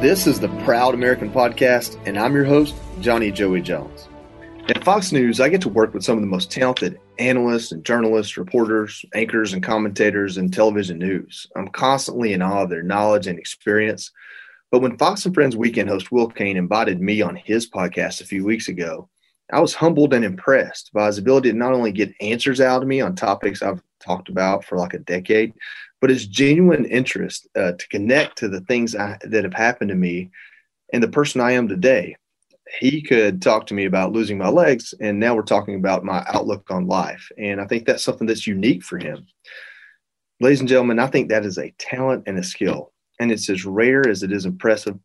This is the Proud American Podcast, and I'm your host, Johnny Joey Jones. At Fox News, I get to work with some of the most talented analysts and journalists, reporters, anchors, and commentators in television news. I'm constantly in awe of their knowledge and experience. But when Fox and Friends weekend host Will Cain invited me on his podcast a few weeks ago, I was humbled and impressed by his ability to not only get answers out of me on topics I've talked about for like a decade, but his genuine interest uh, to connect to the things I, that have happened to me and the person I am today. He could talk to me about losing my legs, and now we're talking about my outlook on life. And I think that's something that's unique for him. Ladies and gentlemen, I think that is a talent and a skill, and it's as rare as it is impressive.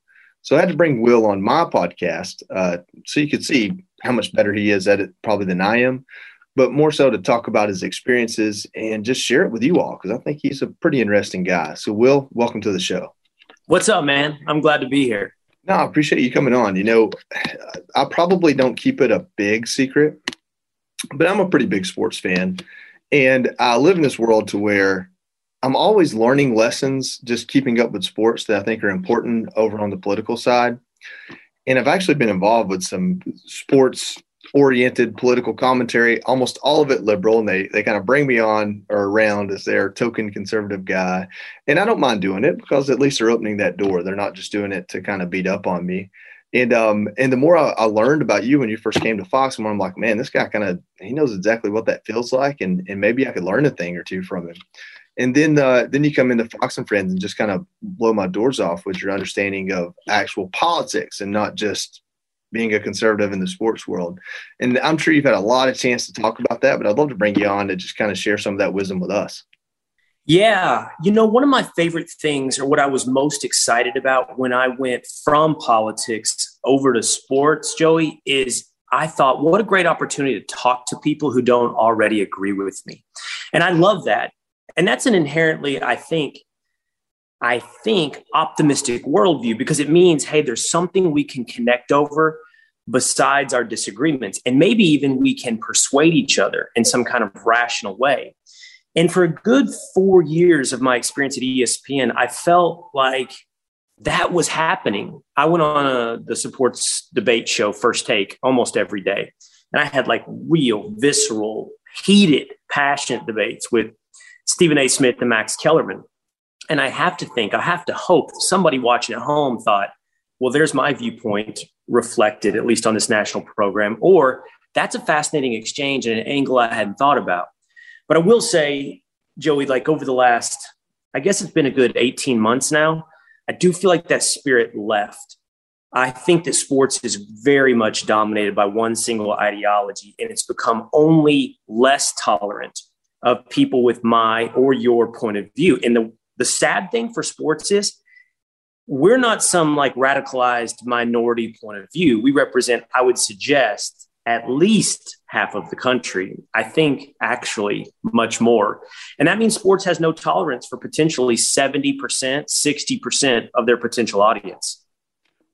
So I had to bring Will on my podcast uh, so you could see how much better he is at it probably than I am but more so to talk about his experiences and just share it with you all because I think he's a pretty interesting guy. So, Will, welcome to the show. What's up, man? I'm glad to be here. No, I appreciate you coming on. You know, I probably don't keep it a big secret, but I'm a pretty big sports fan. And I live in this world to where I'm always learning lessons, just keeping up with sports that I think are important over on the political side. And I've actually been involved with some sports oriented political commentary, almost all of it liberal, and they they kind of bring me on or around as their token conservative guy. And I don't mind doing it because at least they're opening that door. They're not just doing it to kind of beat up on me. And um and the more I, I learned about you when you first came to Fox, and I'm like, man, this guy kind of he knows exactly what that feels like, and and maybe I could learn a thing or two from him. And then uh, then you come into Fox and Friends and just kind of blow my doors off with your understanding of actual politics and not just being a conservative in the sports world. And I'm sure you've had a lot of chance to talk about that, but I'd love to bring you on to just kind of share some of that wisdom with us. Yeah. You know, one of my favorite things, or what I was most excited about when I went from politics over to sports, Joey, is I thought, what a great opportunity to talk to people who don't already agree with me. And I love that. And that's an inherently, I think, I think, optimistic worldview because it means, hey, there's something we can connect over besides our disagreements. And maybe even we can persuade each other in some kind of rational way. And for a good four years of my experience at ESPN, I felt like that was happening. I went on a, the sports debate show, First Take, almost every day. And I had like real, visceral, heated, passionate debates with Stephen A. Smith and Max Kellerman. And I have to think, I have to hope somebody watching at home thought, well, there's my viewpoint reflected, at least on this national program, or that's a fascinating exchange and an angle I hadn't thought about. But I will say, Joey, like over the last, I guess it's been a good 18 months now, I do feel like that spirit left. I think that sports is very much dominated by one single ideology, and it's become only less tolerant of people with my or your point of view. And the, the sad thing for sports is we're not some like radicalized minority point of view. We represent, I would suggest, at least half of the country. I think actually much more. And that means sports has no tolerance for potentially 70%, 60% of their potential audience.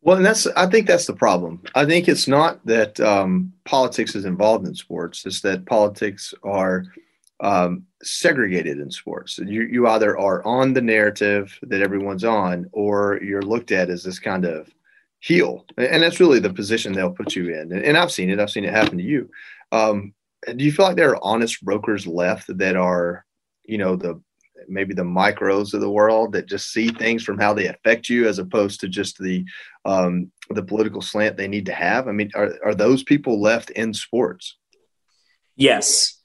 Well, and that's, I think that's the problem. I think it's not that um, politics is involved in sports, it's that politics are um, segregated in sports. You, you either are on the narrative that everyone's on, or you're looked at as this kind of heel. And that's really the position they'll put you in. And, I've seen it, I've seen it happen to you. Um, do you feel like there are honest brokers left that are, you know, the maybe the Mike Rowes of the world that just see things from how they affect you as opposed to just the um, the political slant they need to have? I mean, are, are those people left in sports? Yes,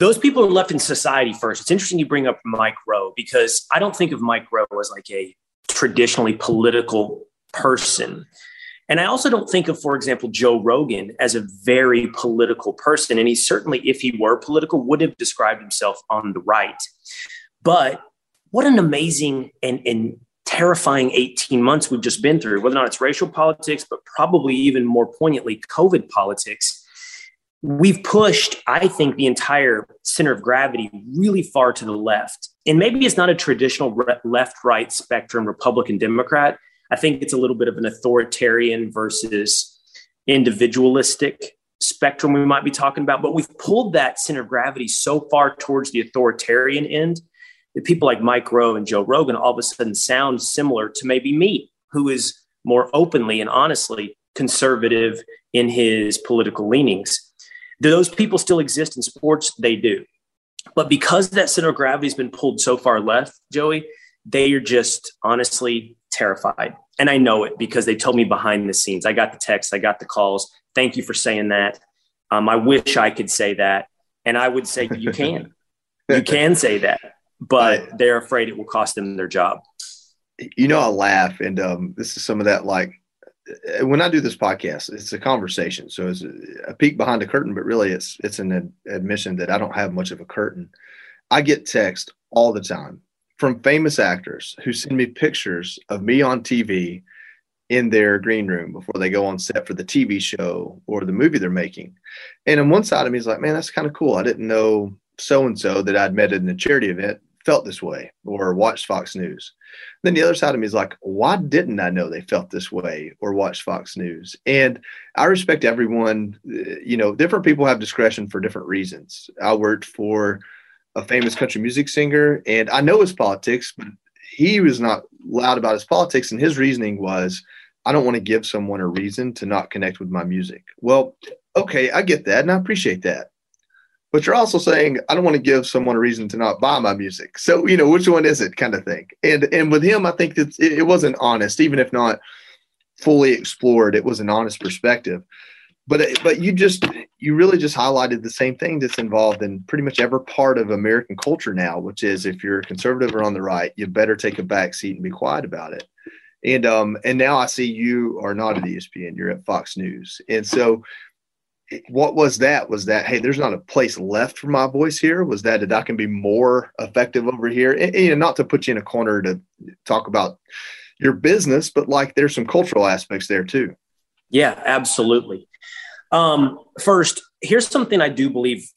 those people are left in society first. It's interesting you bring up Mike Rowe because I don't think of Mike Rowe as like a traditionally political person. And I also don't think of, for example, Joe Rogan as a very political person. And he certainly, if he were political, would have described himself on the right. But what an amazing and, and terrifying 18 months we've just been through, whether or not it's racial politics, but probably even more poignantly, COVID politics. We've pushed, I think, the entire center of gravity really far to the left. And maybe it's not a traditional left right spectrum, Republican, Democrat I think it's a little bit of an authoritarian versus individualistic spectrum we might be talking about. But we've pulled that center of gravity so far towards the authoritarian end that people like Mike Rowe and Joe Rogan all of a sudden sound similar to maybe me, who is more openly and honestly conservative in his political leanings. Do those people still exist in sports? They do. But because that center of gravity has been pulled so far left, Joey, they are just honestly terrified. And I know it because they told me behind the scenes. I got the text, I got the calls. Thank you for saying that. Um, I wish I could say that. And I would say you can. you can say that, but they're afraid it will cost them their job. You know, I laugh, and um, this is some of that like Uh, when I do this podcast, it's a conversation. So it's a peek behind the curtain, but really it's it's an ad- admission that I don't have much of a curtain. I get text all the time from famous actors who send me pictures of me on TV in their green room before they go on set for the TV show or the movie they're making. And on one side of me is like, man, that's kind of cool. I didn't know so and so that I'd met in a charity event felt this way or watched Fox News. Then the other side of me is like, why didn't I know they felt this way or watched Fox News? And I respect everyone. Uh, you know, different people have discretion for different reasons. I worked for a famous country music singer, and I know his politics, but he was not loud about his politics. And his reasoning was, I don't want to give someone a reason to not connect with my music. Well, okay, I get that, and I appreciate that. But you're also saying I don't want to give someone a reason to not buy my music. So you know, which one is it, kind of thing. And and with him, I think that it, it wasn't honest, even if not fully explored. It was an honest perspective but but you just you really just highlighted the same thing that's involved in pretty much every part of American culture now, which is if you're conservative or on the right, you better take a back seat and be quiet about it. And um and now I see you are not at ESPN, you're at Fox News, and so what was that? Was that hey, there's not a place left for my voice here? Was that that I can be more effective over here? And, and, you know, not to put you in a corner to talk about your business, but like there's some cultural aspects there too. Yeah, absolutely. Um, first, here's something I do believe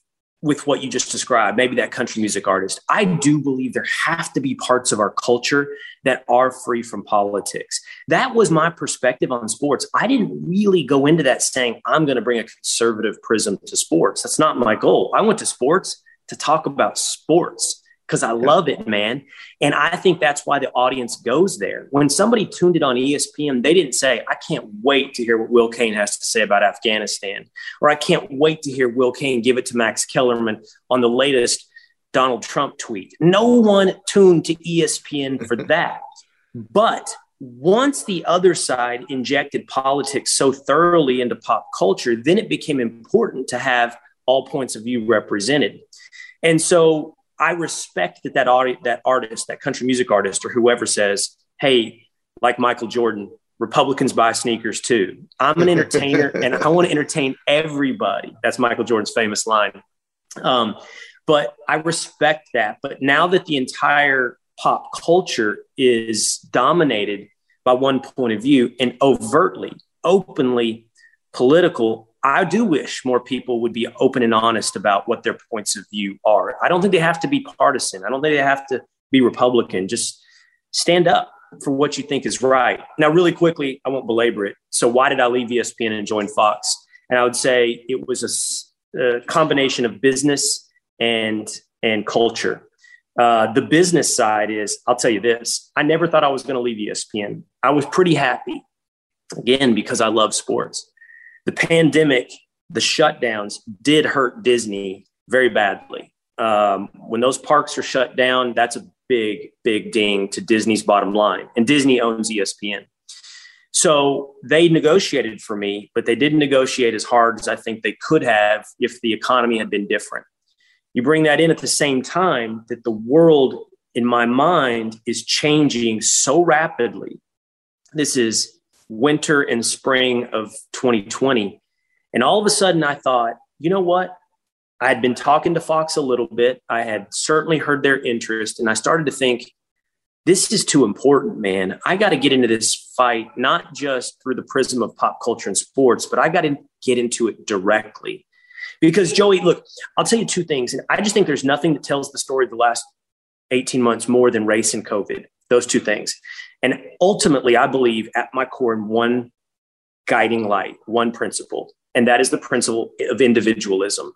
with what you just described, maybe that country music artist. I do believe there have to be parts of our culture that are free from politics. That was my perspective on sports. I didn't really go into that saying, I'm going to bring a conservative prism to sports. That's not my goal. I went to sports to talk about sports because I love it, man. And I think that's why the audience goes there. When somebody tuned it on ESPN, they didn't say, I can't wait to hear what Will Cain has to say about Afghanistan, or I can't wait to hear Will Cain give it to Max Kellerman on the latest Donald Trump tweet. No one tuned to ESPN for that. But once the other side injected politics so thoroughly into pop culture, then it became important to have all points of view represented. And so I respect that that, audi- that artist, that country music artist, or whoever says, "Hey, like Michael Jordan, Republicans buy sneakers too." I'm an entertainer, and I want to entertain everybody. That's Michael Jordan's famous line. Um, but I respect that. But now that the entire pop culture is dominated by one point of view and overtly, openly political, I do wish more people would be open and honest about what their points of view are. I don't think they have to be partisan. I don't think they have to be Republican. Just stand up for what you think is right. Now, really quickly, I won't belabor it. So, why did I leave ESPN and join Fox? And I would say it was a, a combination of business and and culture. Uh, the business side is, I'll tell you this: I never thought I was going to leave ESPN. I was pretty happy, again, because I love sports the pandemic, the shutdowns did hurt Disney very badly. Um, when those parks are shut down, that's a big, big ding to Disney's bottom line. And Disney owns ESPN. So they negotiated for me, but they didn't negotiate as hard as I think they could have if the economy had been different. You bring that in at the same time that the world, in my mind, is changing so rapidly. This is winter and spring of 2020. And all of a sudden, I thought, you know what? I had been talking to Fox a little bit. I had certainly heard their interest, and I started to think, this is too important, man. I got to get into this fight, not just through the prism of pop culture and sports, but I got to get into it directly. Because, Joey, look, I'll tell you two things. And I just think there's nothing that tells the story of the last 18 months more than race and COVID, those two things. And ultimately, I believe at my core in one guiding light, one principle, and that is the principle of individualism.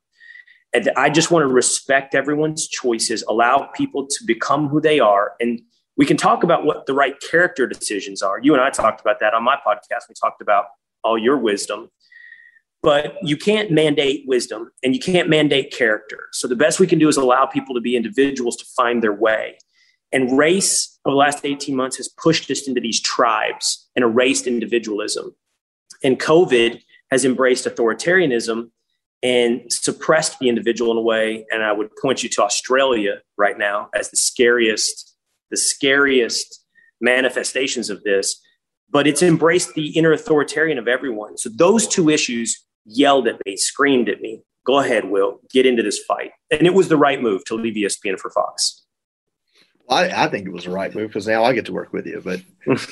And I just want to respect everyone's choices, allow people to become who they are. And we can talk about what the right character decisions are. You and I talked about that on my podcast. We talked about all your wisdom, but you can't mandate wisdom and you can't mandate character. So the best we can do is allow people to be individuals to find their way. And race over the last 18 months has pushed us into these tribes and erased individualism. And COVID has embraced authoritarianism and suppressed the individual in a way. And I would point you to Australia right now as the scariest, the scariest manifestations of this. But it's embraced the inner authoritarian of everyone. So those two issues yelled at me, screamed at me. Go ahead, Will, get into this fight. And it was the right move to leave ESPN for Fox. I, I, think it was the right move because now I get to work with you. But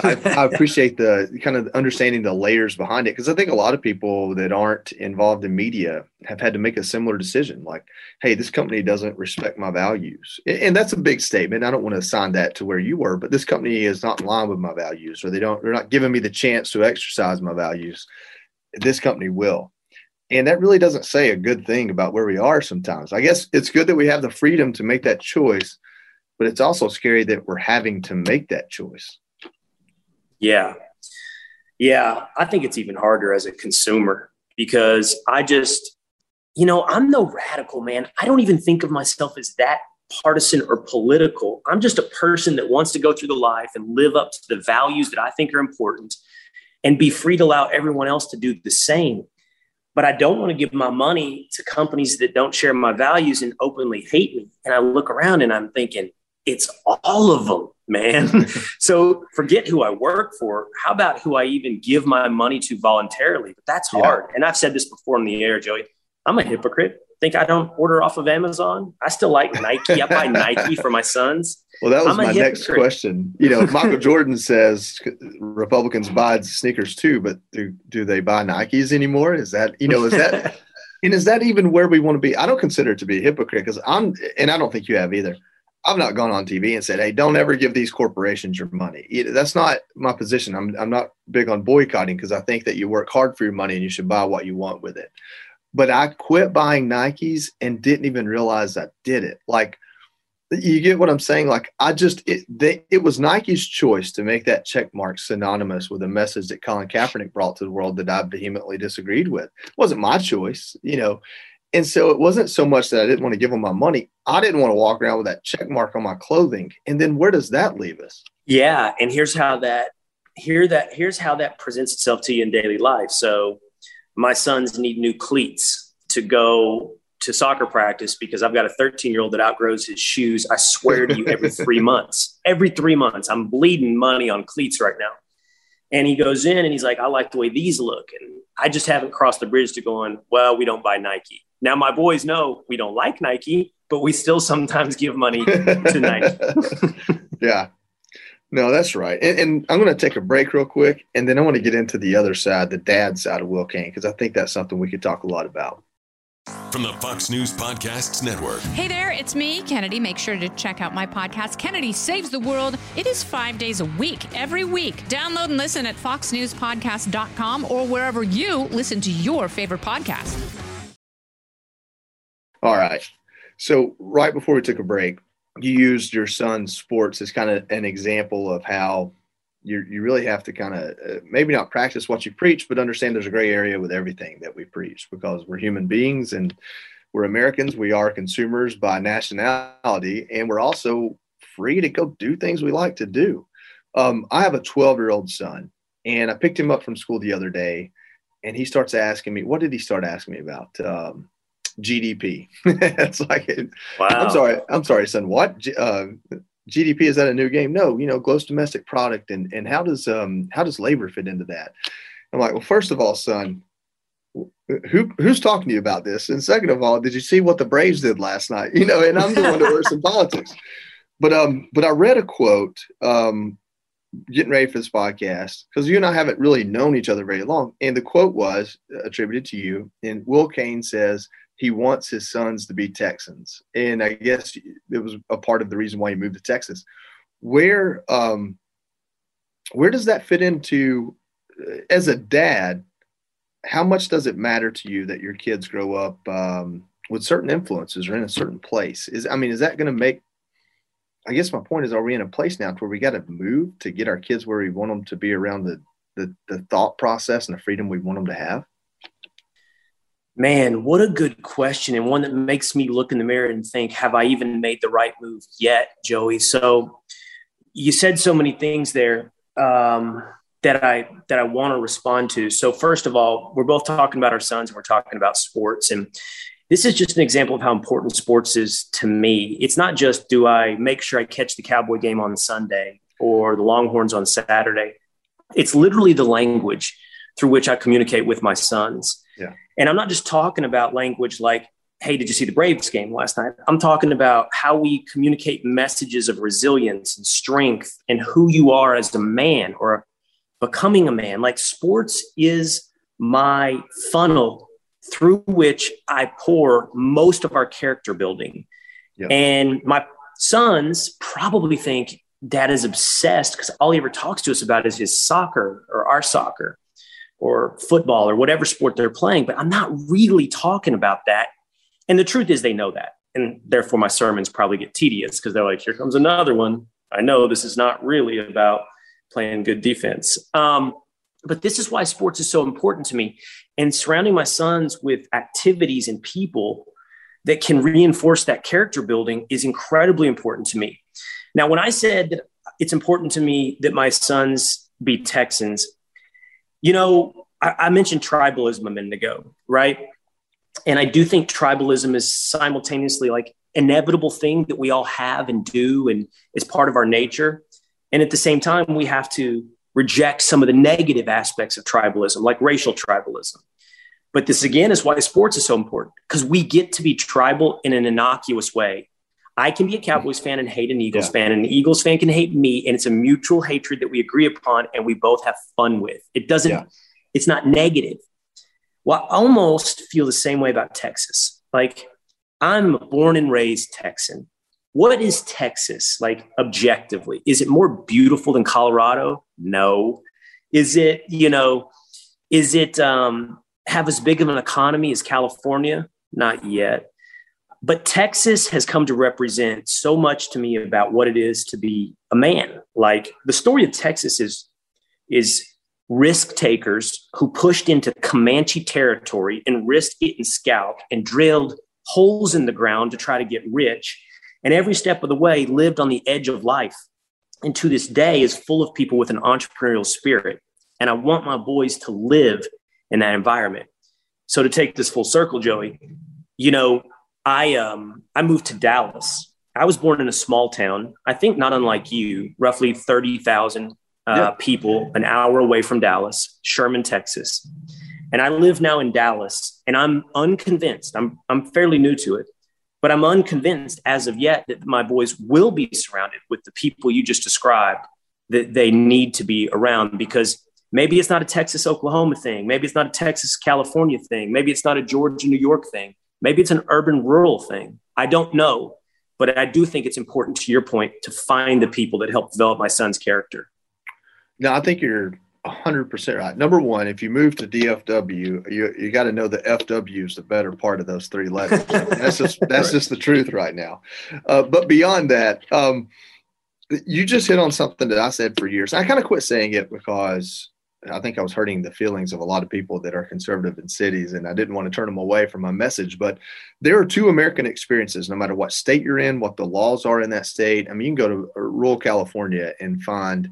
I, I, appreciate the kind of understanding the layers behind it because I think a lot of people that aren't involved in media have had to make a similar decision. Like, hey, this company doesn't respect my values, and that's a big statement. I don't want to assign that to where you were, but this company is not in line with my values, or they don't. They're not giving me the chance to exercise my values. This company will. And that really doesn't say a good thing about where we are sometimes. I guess it's good that we have the freedom to make that choice but it's also scary that we're having to make that choice. Yeah. Yeah. I think it's even harder as a consumer because I just, you know, I'm no radical, man. I don't even think of myself as that partisan or political. I'm just a person that wants to go through the life and live up to the values that I think are important and be free to allow everyone else to do the same. But I don't want to give my money to companies that don't share my values and openly hate me. And I look around and I'm thinking, it's all of them, man. so forget who I work for. How about who I even give my money to voluntarily? But that's hard. Yeah. And I've said this before in the air, Joey. I'm a hypocrite. Think I don't order off of Amazon? I still like Nike. I buy Nike for my sons. Well, that was I'm my next question. You know, Michael Jordan says Republicans buy sneakers too, but do, do they buy Nikes anymore? Is that, you know, is that, and is that even where we want to be? I don't consider it to be a hypocrite because I'm, and I don't think you have either. I've not gone on TV and said, "Hey, don't ever give these corporations your money." That's not my position. I'm I'm not big on boycotting because I think that you work hard for your money and you should buy what you want with it. But I quit buying Nikes and didn't even realize I did it. Like, you get what I'm saying? Like, I just it they, it was Nike's choice to make that check mark synonymous with a message that Colin Kaepernick brought to the world that I vehemently disagreed with. It wasn't my choice, you know. And so it wasn't so much that I didn't want to give them my money. I didn't want to walk around with that check mark on my clothing. And then where does that leave us? Yeah. And here's how that here that here's how that presents itself to you in daily life. So my sons need new cleats to go to soccer practice because I've got a 13 year old that outgrows his shoes. I swear to you, every three months, every three months, I'm bleeding money on cleats right now. And he goes in and he's like, I like the way these look. And I just haven't crossed the bridge to going, well, we don't buy Nike. Now, my boys know we don't like Nike, but we still sometimes give money to Nike. yeah. No, that's right. And, and I'm going to take a break real quick, and then I want to get into the other side, the dad side of Will Cain, because I think that's something we could talk a lot about. From the Fox News Podcasts Network. Hey there, it's me, Kennedy. Make sure to check out my podcast, Kennedy Saves the World. It is five days a week, every week. Download and listen at foxnewspodcast.com or wherever you listen to your favorite podcast. All right. So right before we took a break, you used your son's sports as kind of an example of how you you really have to kind of uh, maybe not practice what you preach, but understand there's a gray area with everything that we preach because we're human beings and we're Americans. We are consumers by nationality, and we're also free to go do things we like to do. Um, I have a 12 year old son, and I picked him up from school the other day, and he starts asking me, "What did he start asking me about?" Um, GDP. it's like, wow. I'm sorry, I'm sorry, son. What? Uh, GDP is that a new game? No, you know, gross domestic product, and and how does um how does labor fit into that? I'm like, well, first of all, son, who who's talking to you about this? And second of all, did you see what the Braves did last night? You know, and I'm the one that works in politics. But um, but I read a quote um, getting ready for this podcast because you and I haven't really known each other very long, and the quote was attributed to you. And Will Cain says he wants his sons to be Texans, and I guess it was a part of the reason why he moved to Texas. Where um, where does that fit into as a dad? how much does it matter to you that your kids grow up um, with certain influences or in a certain place? Is I mean, is that going to make? I guess my point is, are we in a place now where we got to move to get our kids where we want them to be around the, the the thought process and the freedom we want them to have? Man, what a good question, and one that makes me look in the mirror and think, have I even made the right move yet, Joey? So, you said so many things there. Um, that I that I want to respond to. So first of all, we're both talking about our sons and we're talking about sports and this is just an example of how important sports is to me. It's not just do I make sure I catch the Cowboy game on Sunday or the Longhorns on Saturday. It's literally the language through which I communicate with my sons. Yeah. And I'm not just talking about language like, hey, did you see the Braves game last night? I'm talking about how we communicate messages of resilience and strength and who you are as a man or becoming a man. Like sports is my funnel through which I pour most of our character building. Yep. And my sons probably think dad is obsessed because all he ever talks to us about is his soccer or our soccer or football or whatever sport they're playing. But I'm not really talking about that. And the truth is, they know that. And therefore, my sermons probably get tedious because they're like, here comes another one. I know this is not really about playing good defense. Um, but this is why sports is so important to me. And surrounding my sons with activities and people that can reinforce that character building is incredibly important to me. Now, when I said that it's important to me that my sons be Texans, you know, I, I mentioned tribalism a minute ago, right? And I do think tribalism is simultaneously like inevitable thing that we all have and do and is part of our nature and at the same time, we have to reject some of the negative aspects of tribalism, like racial tribalism. But this again is why sports is so important because we get to be tribal in an innocuous way. I can be a Cowboys fan and hate an Eagles yeah. fan, and an Eagles fan can hate me, and it's a mutual hatred that we agree upon and we both have fun with. It doesn't, yeah. it's not negative. Well, I almost feel the same way about Texas. Like, I'm a born and raised Texan what is Texas like objectively? Is it more beautiful than Colorado? No. Is it, you know, is it um, have as big of an economy as California? Not yet. But Texas has come to represent so much to me about what it is to be a man. Like the story of Texas is is risk takers who pushed into Comanche territory and risked getting scalped and drilled holes in the ground to try to get rich and every step of the way lived on the edge of life. And to this day is full of people with an entrepreneurial spirit. And I want my boys to live in that environment. So to take this full circle, Joey, you know, I um I moved to Dallas. I was born in a small town. I think not unlike you, roughly thirty thousand uh, yeah. people, an hour away from Dallas, Sherman, Texas. And I live now in Dallas, and I'm unconvinced. I'm I'm fairly new to it but I'm unconvinced as of yet that my boys will be surrounded with the people you just described that they need to be around because maybe it's not a Texas, Oklahoma thing. Maybe it's not a Texas, California thing. Maybe it's not a Georgia, New York thing. Maybe it's an urban, rural thing. I don't know. But I do think it's important to your point to find the people that help develop my son's character. No, I think you're hundred percent right. Number one, if you move to DFW, you you got to know the FW is the better part of those three letters. that's just that's just the truth right now. Uh, but beyond that, um, you just hit on something that I said for years. I kind of quit saying it because I think I was hurting the feelings of a lot of people that are conservative in cities, and I didn't want to turn them away from my message. But there are two American experiences, no matter what state you're in, what the laws are in that state. I mean, you can go to uh, rural California and find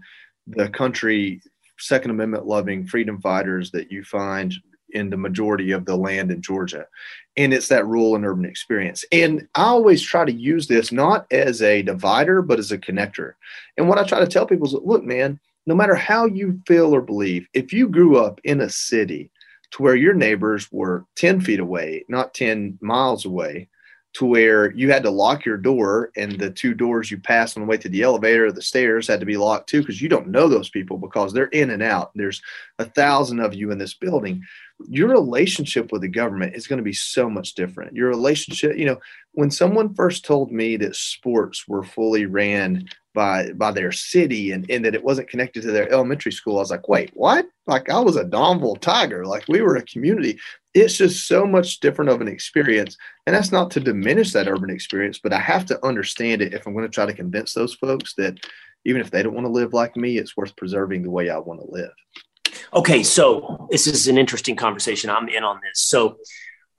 the country Second Amendment loving freedom fighters that you find in the majority of the land in Georgia. And it's that rural and urban experience. And I always try to use this not as a divider, but as a connector. And what I try to tell people is look, man, no matter how you feel or believe, if you grew up in a city to where your neighbors were 10 feet away, not 10 miles away, to where you had to lock your door and the two doors you pass on the way to the elevator or the stairs had to be locked too because you don't know those people because they're in and out. There's a thousand of you in this building. Your relationship with the government is going to be so much different. Your relationship, you know, when someone first told me that sports were fully ran by by their city and, and that it wasn't connected to their elementary school. I was like, wait, what? Like I was a Donville Tiger. Like we were a community. It's just so much different of an experience. And that's not to diminish that urban experience, but I have to understand it if I'm going to try to convince those folks that even if they don't want to live like me, it's worth preserving the way I want to live. Okay, so this is an interesting conversation. I'm in on this. So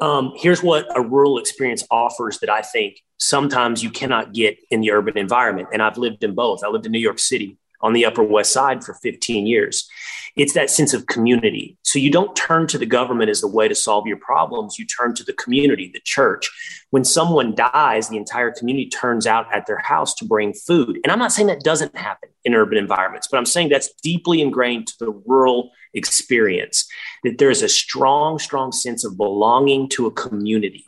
um, here's what a rural experience offers that I think sometimes you cannot get in the urban environment. And I've lived in both. I lived in New York City on the Upper West Side for 15 years. It's that sense of community. So you don't turn to the government as the way to solve your problems. You turn to the community, the church. When someone dies, the entire community turns out at their house to bring food. And I'm not saying that doesn't happen in urban environments, but I'm saying that's deeply ingrained to the rural experience, that there's a strong, strong sense of belonging to a community.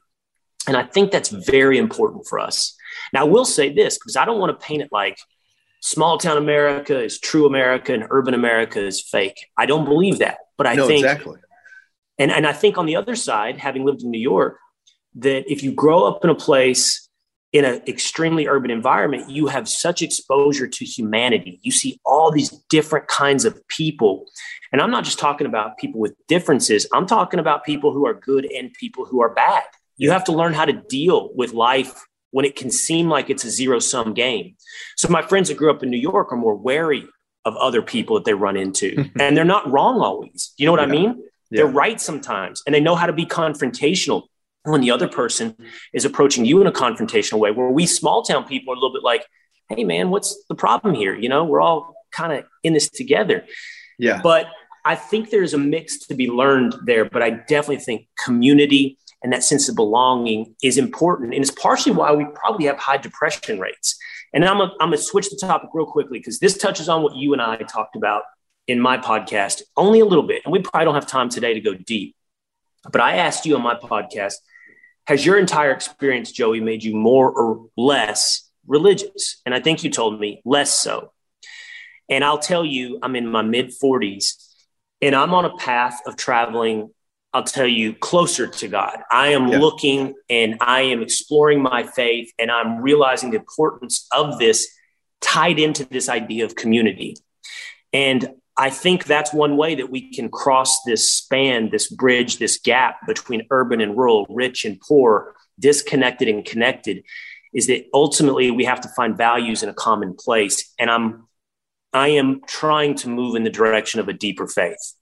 And I think that's very important for us. Now, I will say this because I don't want to paint it like small town America is true America and urban America is fake. I don't believe that. But I no, think exactly. And, and I think on the other side, having lived in New York, that if you grow up in a place in an extremely urban environment, you have such exposure to humanity. You see all these different kinds of people. And I'm not just talking about people with differences, I'm talking about people who are good and people who are bad. You have to learn how to deal with life when it can seem like it's a zero sum game. So my friends that grew up in New York are more wary of other people that they run into. and they're not wrong always. You know what yeah. I mean? Yeah. They're right sometimes and they know how to be confrontational when the other person is approaching you in a confrontational way. Where we small town people are a little bit like, hey man, what's the problem here? You know, we're all kind of in this together. Yeah. But I think there's a mix to be learned there, but I definitely think community and that sense of belonging is important. And it's partially why we probably have high depression rates. And I'm going to switch the topic real quickly because this touches on what you and I talked about in my podcast only a little bit. And we probably don't have time today to go deep. But I asked you on my podcast Has your entire experience, Joey, made you more or less religious? And I think you told me less so. And I'll tell you, I'm in my mid 40s and I'm on a path of traveling I'll tell you, closer to God. I am yeah. looking and I am exploring my faith and I'm realizing the importance of this tied into this idea of community. And I think that's one way that we can cross this span, this bridge, this gap between urban and rural, rich and poor, disconnected and connected, is that ultimately we have to find values in a common place. And I'm I am trying to move in the direction of a deeper faith.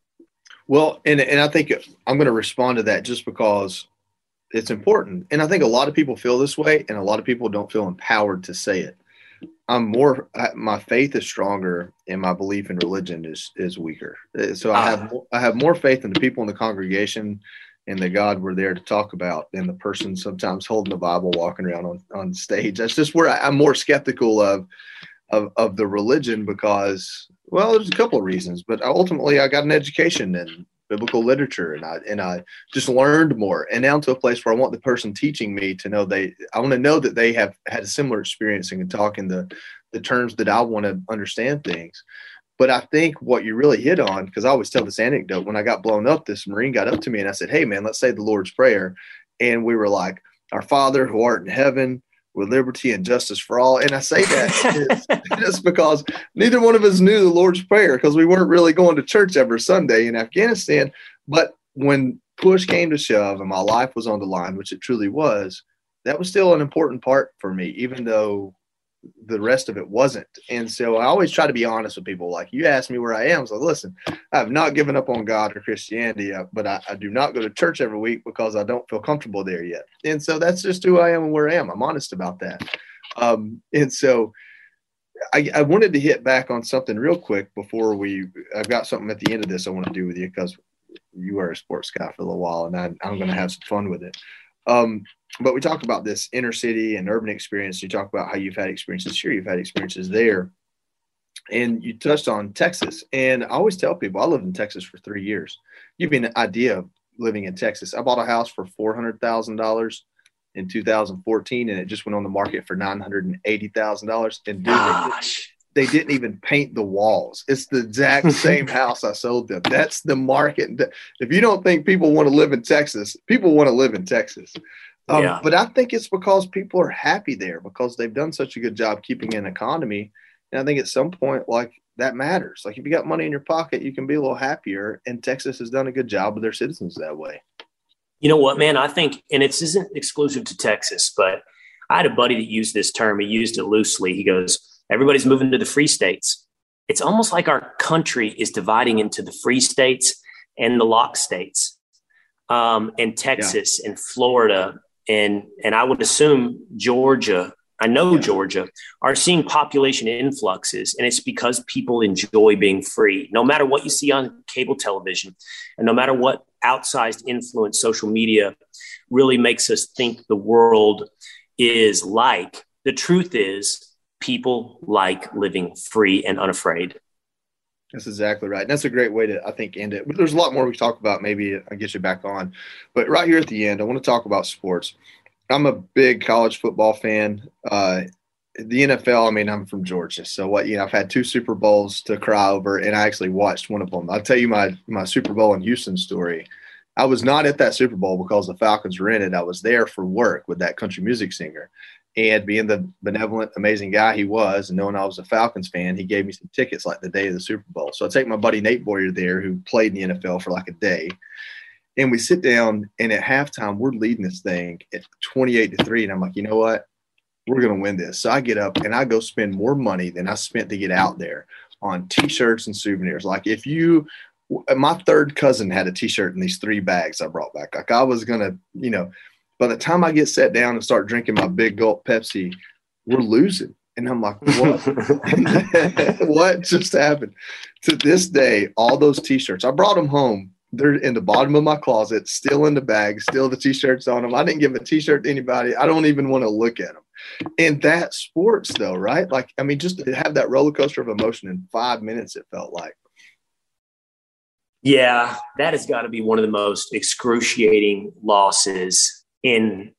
Well, and and I think I'm going to respond to that just because it's important. And I think a lot of people feel this way, and a lot of people don't feel empowered to say it. I'm more. My faith is stronger, and my belief in religion is is weaker. Uh, so I have I have more faith in the people in the congregation and the God we're there to talk about than the person sometimes holding the Bible, walking around on on stage. That's just where I, I'm more skeptical of of of the religion because well, there's a couple of reasons, but ultimately I got an education in biblical literature and I and I just learned more and now to a place where I want the person teaching me to know they I want to know that they have had a similar experience and can talk in the the terms that I want to understand things. But I think what you really hit on, because I always tell this anecdote, when I got blown up, this Marine got up to me and I said, Hey man, let's say the Lord's Prayer. And we were like, Our Father who art in heaven, with liberty and justice for all. And I say that just because neither one of us knew the Lord's Prayer because we weren't really going to church every Sunday in Afghanistan. But when push came to shove and my life was on the line, which it truly was, that was still an important part for me, even though the rest of it wasn't. And so I always try to be honest with people. Like you asked me where I am, so listen, I have not given up on God or Christianity, but I, I, do not go to church every week because I don't feel comfortable there yet. And so that's just who I am and where I am. I'm honest about that. Um, and so I, I, wanted to hit back on something real quick before we. I've got something at the end of this I want to do with you because you are a sports guy for a little while, and I, I'm going to have some fun with it. Um, but we talk about this inner city and urban experience. You talk about how you've had experiences here, you've had experiences there. And you touched on Texas. And I always tell people I lived in Texas for three years. Give me an idea of living in Texas. I bought a house for $400,000 in 2014 and it just went on the market for $980,000. And dude, they didn't even paint the walls. It's the exact same house I sold them. That's the market. If you don't think people want to live in Texas, people want to live in Texas. Um, yeah. But I think it's because people are happy there because they've done such a good job keeping an economy. And I think at some point, like that matters. Like if you got money in your pocket, you can be a little happier. And Texas has done a good job with their citizens that way. You know what, man? I think, and it isn't exclusive to Texas, but I had a buddy that used this term. He used it loosely. He goes, Everybody's moving to the free states. It's almost like our country is dividing into the free states and the lock states, um, and Texas yeah. and Florida and and I would assume Georgia. I know yeah. Georgia are seeing population influxes, and it's because people enjoy being free. No matter what you see on cable television, and no matter what outsized influence social media really makes us think the world is like, the truth is people like living free and unafraid. That's exactly right. And that's a great way to, I think, end it. But there's a lot more we talk about. Maybe I'll get you back on. But right here at the end, I want to talk about sports. I'm a big college football fan. Uh, the NFL, I mean, I'm from Georgia. So what, you know, I've had two Super Bowls to cry over, and I actually watched one of them. I'll tell you my, my Super Bowl in Houston story. I was not at that Super Bowl because the Falcons were in it. I was there for work with that country music singer. And being the benevolent, amazing guy he was, and knowing I was a Falcons fan, he gave me some tickets like the day of the Super Bowl. So I take my buddy Nate Boyer there, who played in the NFL for like a day. And we sit down, and at halftime, we're leading this thing at 28 to 3. And I'm like, you know what? We're going to win this. So I get up and I go spend more money than I spent to get out there on t shirts and souvenirs. Like, if you, my third cousin had a t shirt in these three bags I brought back. Like, I was going to, you know, by the time I get set down and start drinking my big gulp Pepsi, we're losing. And I'm like, what? what just happened? To this day, all those t-shirts, I brought them home. They're in the bottom of my closet, still in the bag, still the t-shirts on them. I didn't give a t-shirt to anybody. I don't even want to look at them. And that sports though, right? Like, I mean, just to have that roller coaster of emotion in five minutes, it felt like. Yeah, that has got to be one of the most excruciating losses in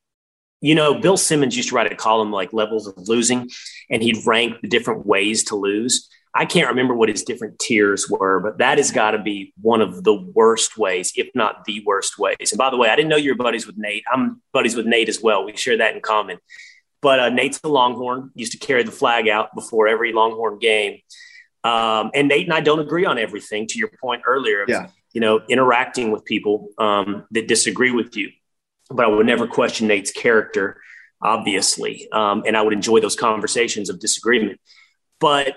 you know, Bill Simmons used to write a column like levels of losing, and he'd rank the different ways to lose. I can't remember what his different tiers were, but that has got to be one of the worst ways, if not the worst ways. And by the way, I didn't know you were buddies with Nate. I'm buddies with Nate as well. We share that in common. But uh, Nate's a Longhorn, used to carry the flag out before every Longhorn game. Um, and Nate and I don't agree on everything, to your point earlier. Yeah. You know, interacting with people um, that disagree with you but I would never question Nate's character, obviously. Um, and I would enjoy those conversations of disagreement. But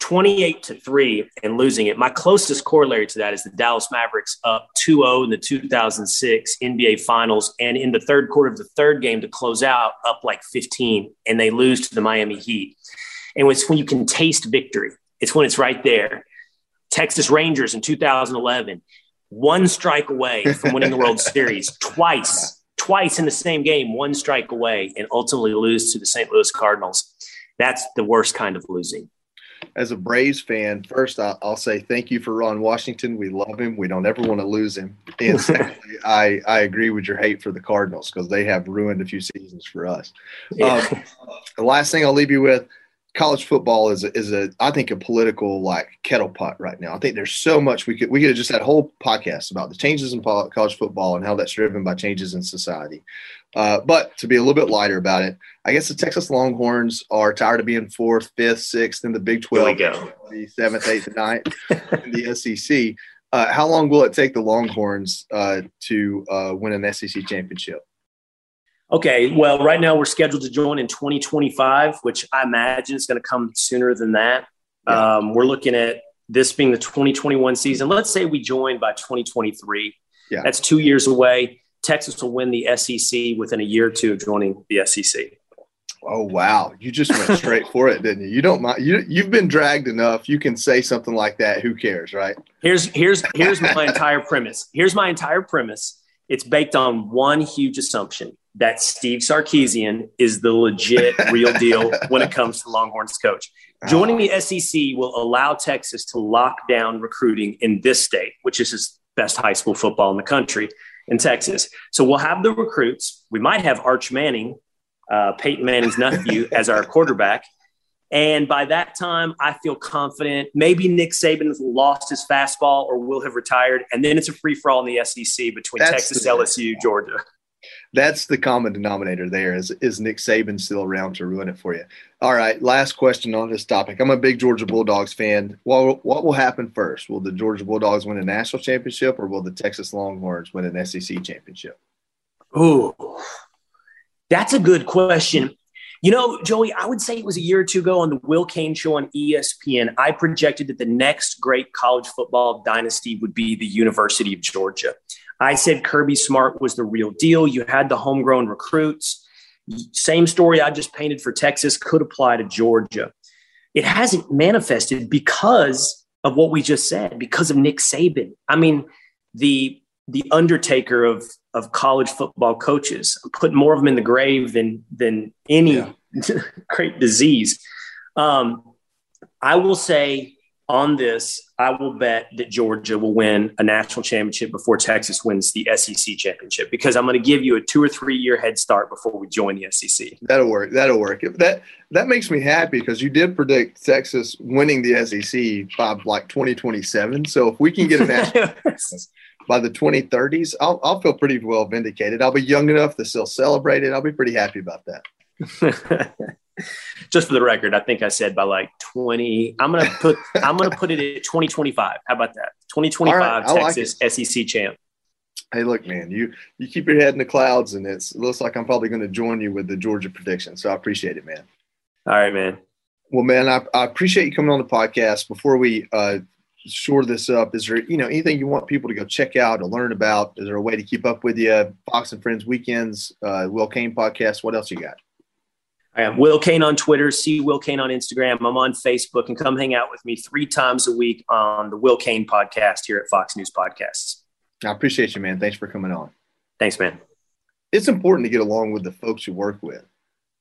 28 to 3 and losing it, my closest corollary to that is the Dallas Mavericks up 2 0 in the 2006 NBA Finals. And in the third quarter of the third game to close out, up like 15, and they lose to the Miami Heat. And it's when you can taste victory, it's when it's right there. Texas Rangers in 2011, one strike away from winning the World Series twice twice in the same game, one strike away, and ultimately lose to the St. Louis Cardinals. That's the worst kind of losing. As a Braves fan, first I'll say thank you for Ron Washington. We love him. We don't ever want to lose him. And secondly, I, I agree with your hate for the Cardinals because they have ruined a few seasons for us. Yeah. Um, the last thing I'll leave you with – college football is a, is a I think a political like kettle pot right now. I think there's so much we could we could have just had a whole podcast about the changes in college football and how that's driven by changes in society. Uh, but to be a little bit lighter about it, I guess the Texas Longhorns are tired of being fourth, fifth, sixth in the Big Twelve, the seventh, eighth, and ninth in the SEC. Uh, how long will it take the Longhorns uh, to uh, win an SEC championship? Okay, well, right now we're scheduled to join in 2025, which I imagine is going to come sooner than that. Yeah. Um, we're looking at this being the 2021 season. Let's say we join by 2023. Yeah. That's two years away. Texas will win the SEC within a year or two of joining the SEC. Oh wow! You just went straight for it, didn't you? You don't mind. You you've been dragged enough. You can say something like that. Who cares, right? Here's here's here's my entire premise. Here's my entire premise. It's baked on one huge assumption that Steve Sarkisian is the legit real deal when it comes to Longhorns coach. Joining the SEC will allow Texas to lock down recruiting in this state, which is his best high school football in the country in Texas. So we'll have the recruits. We might have Arch Manning uh, Peyton Manning's nephew as our quarterback. And by that time, I feel confident. Maybe Nick Saban has lost his fastball or will have retired. And then it's a free for all in the SEC between That's Texas, the, LSU, Georgia. That's the common denominator there is, is Nick Saban still around to ruin it for you? All right, last question on this topic. I'm a big Georgia Bulldogs fan. What, what will happen first? Will the Georgia Bulldogs win a national championship or will the Texas Longhorns win an SEC championship? Ooh, that's a good question. You know, Joey, I would say it was a year or two ago on the Will Cain show on ESPN. I projected that the next great college football dynasty would be the University of Georgia. I said Kirby Smart was the real deal. You had the homegrown recruits. Same story I just painted for Texas could apply to Georgia. It hasn't manifested because of what we just said, because of Nick Saban. I mean, the the undertaker of of college football coaches. Put more of them in the grave than than any yeah. great disease. Um, I will say on this, I will bet that Georgia will win a national championship before Texas wins the SEC championship because I'm going to give you a two or three year head start before we join the SEC. That'll work. That'll work. That that makes me happy because you did predict Texas winning the SEC by like 2027. So if we can get a national by the 2030s, I'll, I'll feel pretty well vindicated. I'll be young enough to still celebrate it. I'll be pretty happy about that. Just for the record, I think I said by like 20. I'm gonna put I'm gonna put it at 2025. How about that? 2025 right, Texas like SEC champ. Hey, look, man, you you keep your head in the clouds, and it looks like I'm probably going to join you with the Georgia prediction. So I appreciate it, man. All right, man. Well, man, I, I appreciate you coming on the podcast. Before we uh, shore this up, is there you know anything you want people to go check out or learn about? Is there a way to keep up with you? Fox and Friends weekends, uh, Will Cain podcast. What else you got? I am Will Cain on Twitter. See Will Cain on Instagram. I'm on Facebook, and come hang out with me three times a week on the Will Cain podcast here at Fox News Podcasts. I appreciate you, man. Thanks for coming on. Thanks, man. It's important to get along with the folks you work with.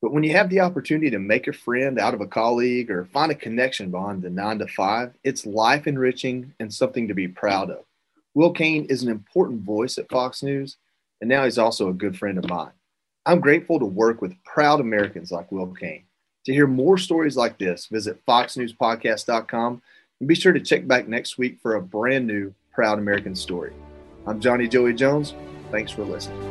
But when you have the opportunity to make a friend out of a colleague or find a connection bond the nine to five, it's life enriching and something to be proud of. Will Cain is an important voice at Fox News, and now he's also a good friend of mine. I'm grateful to work with proud Americans like Will Cain. To hear more stories like this, visit foxnewspodcast.com and be sure to check back next week for a brand new Proud American story. I'm Johnny Joey Jones. Thanks for listening.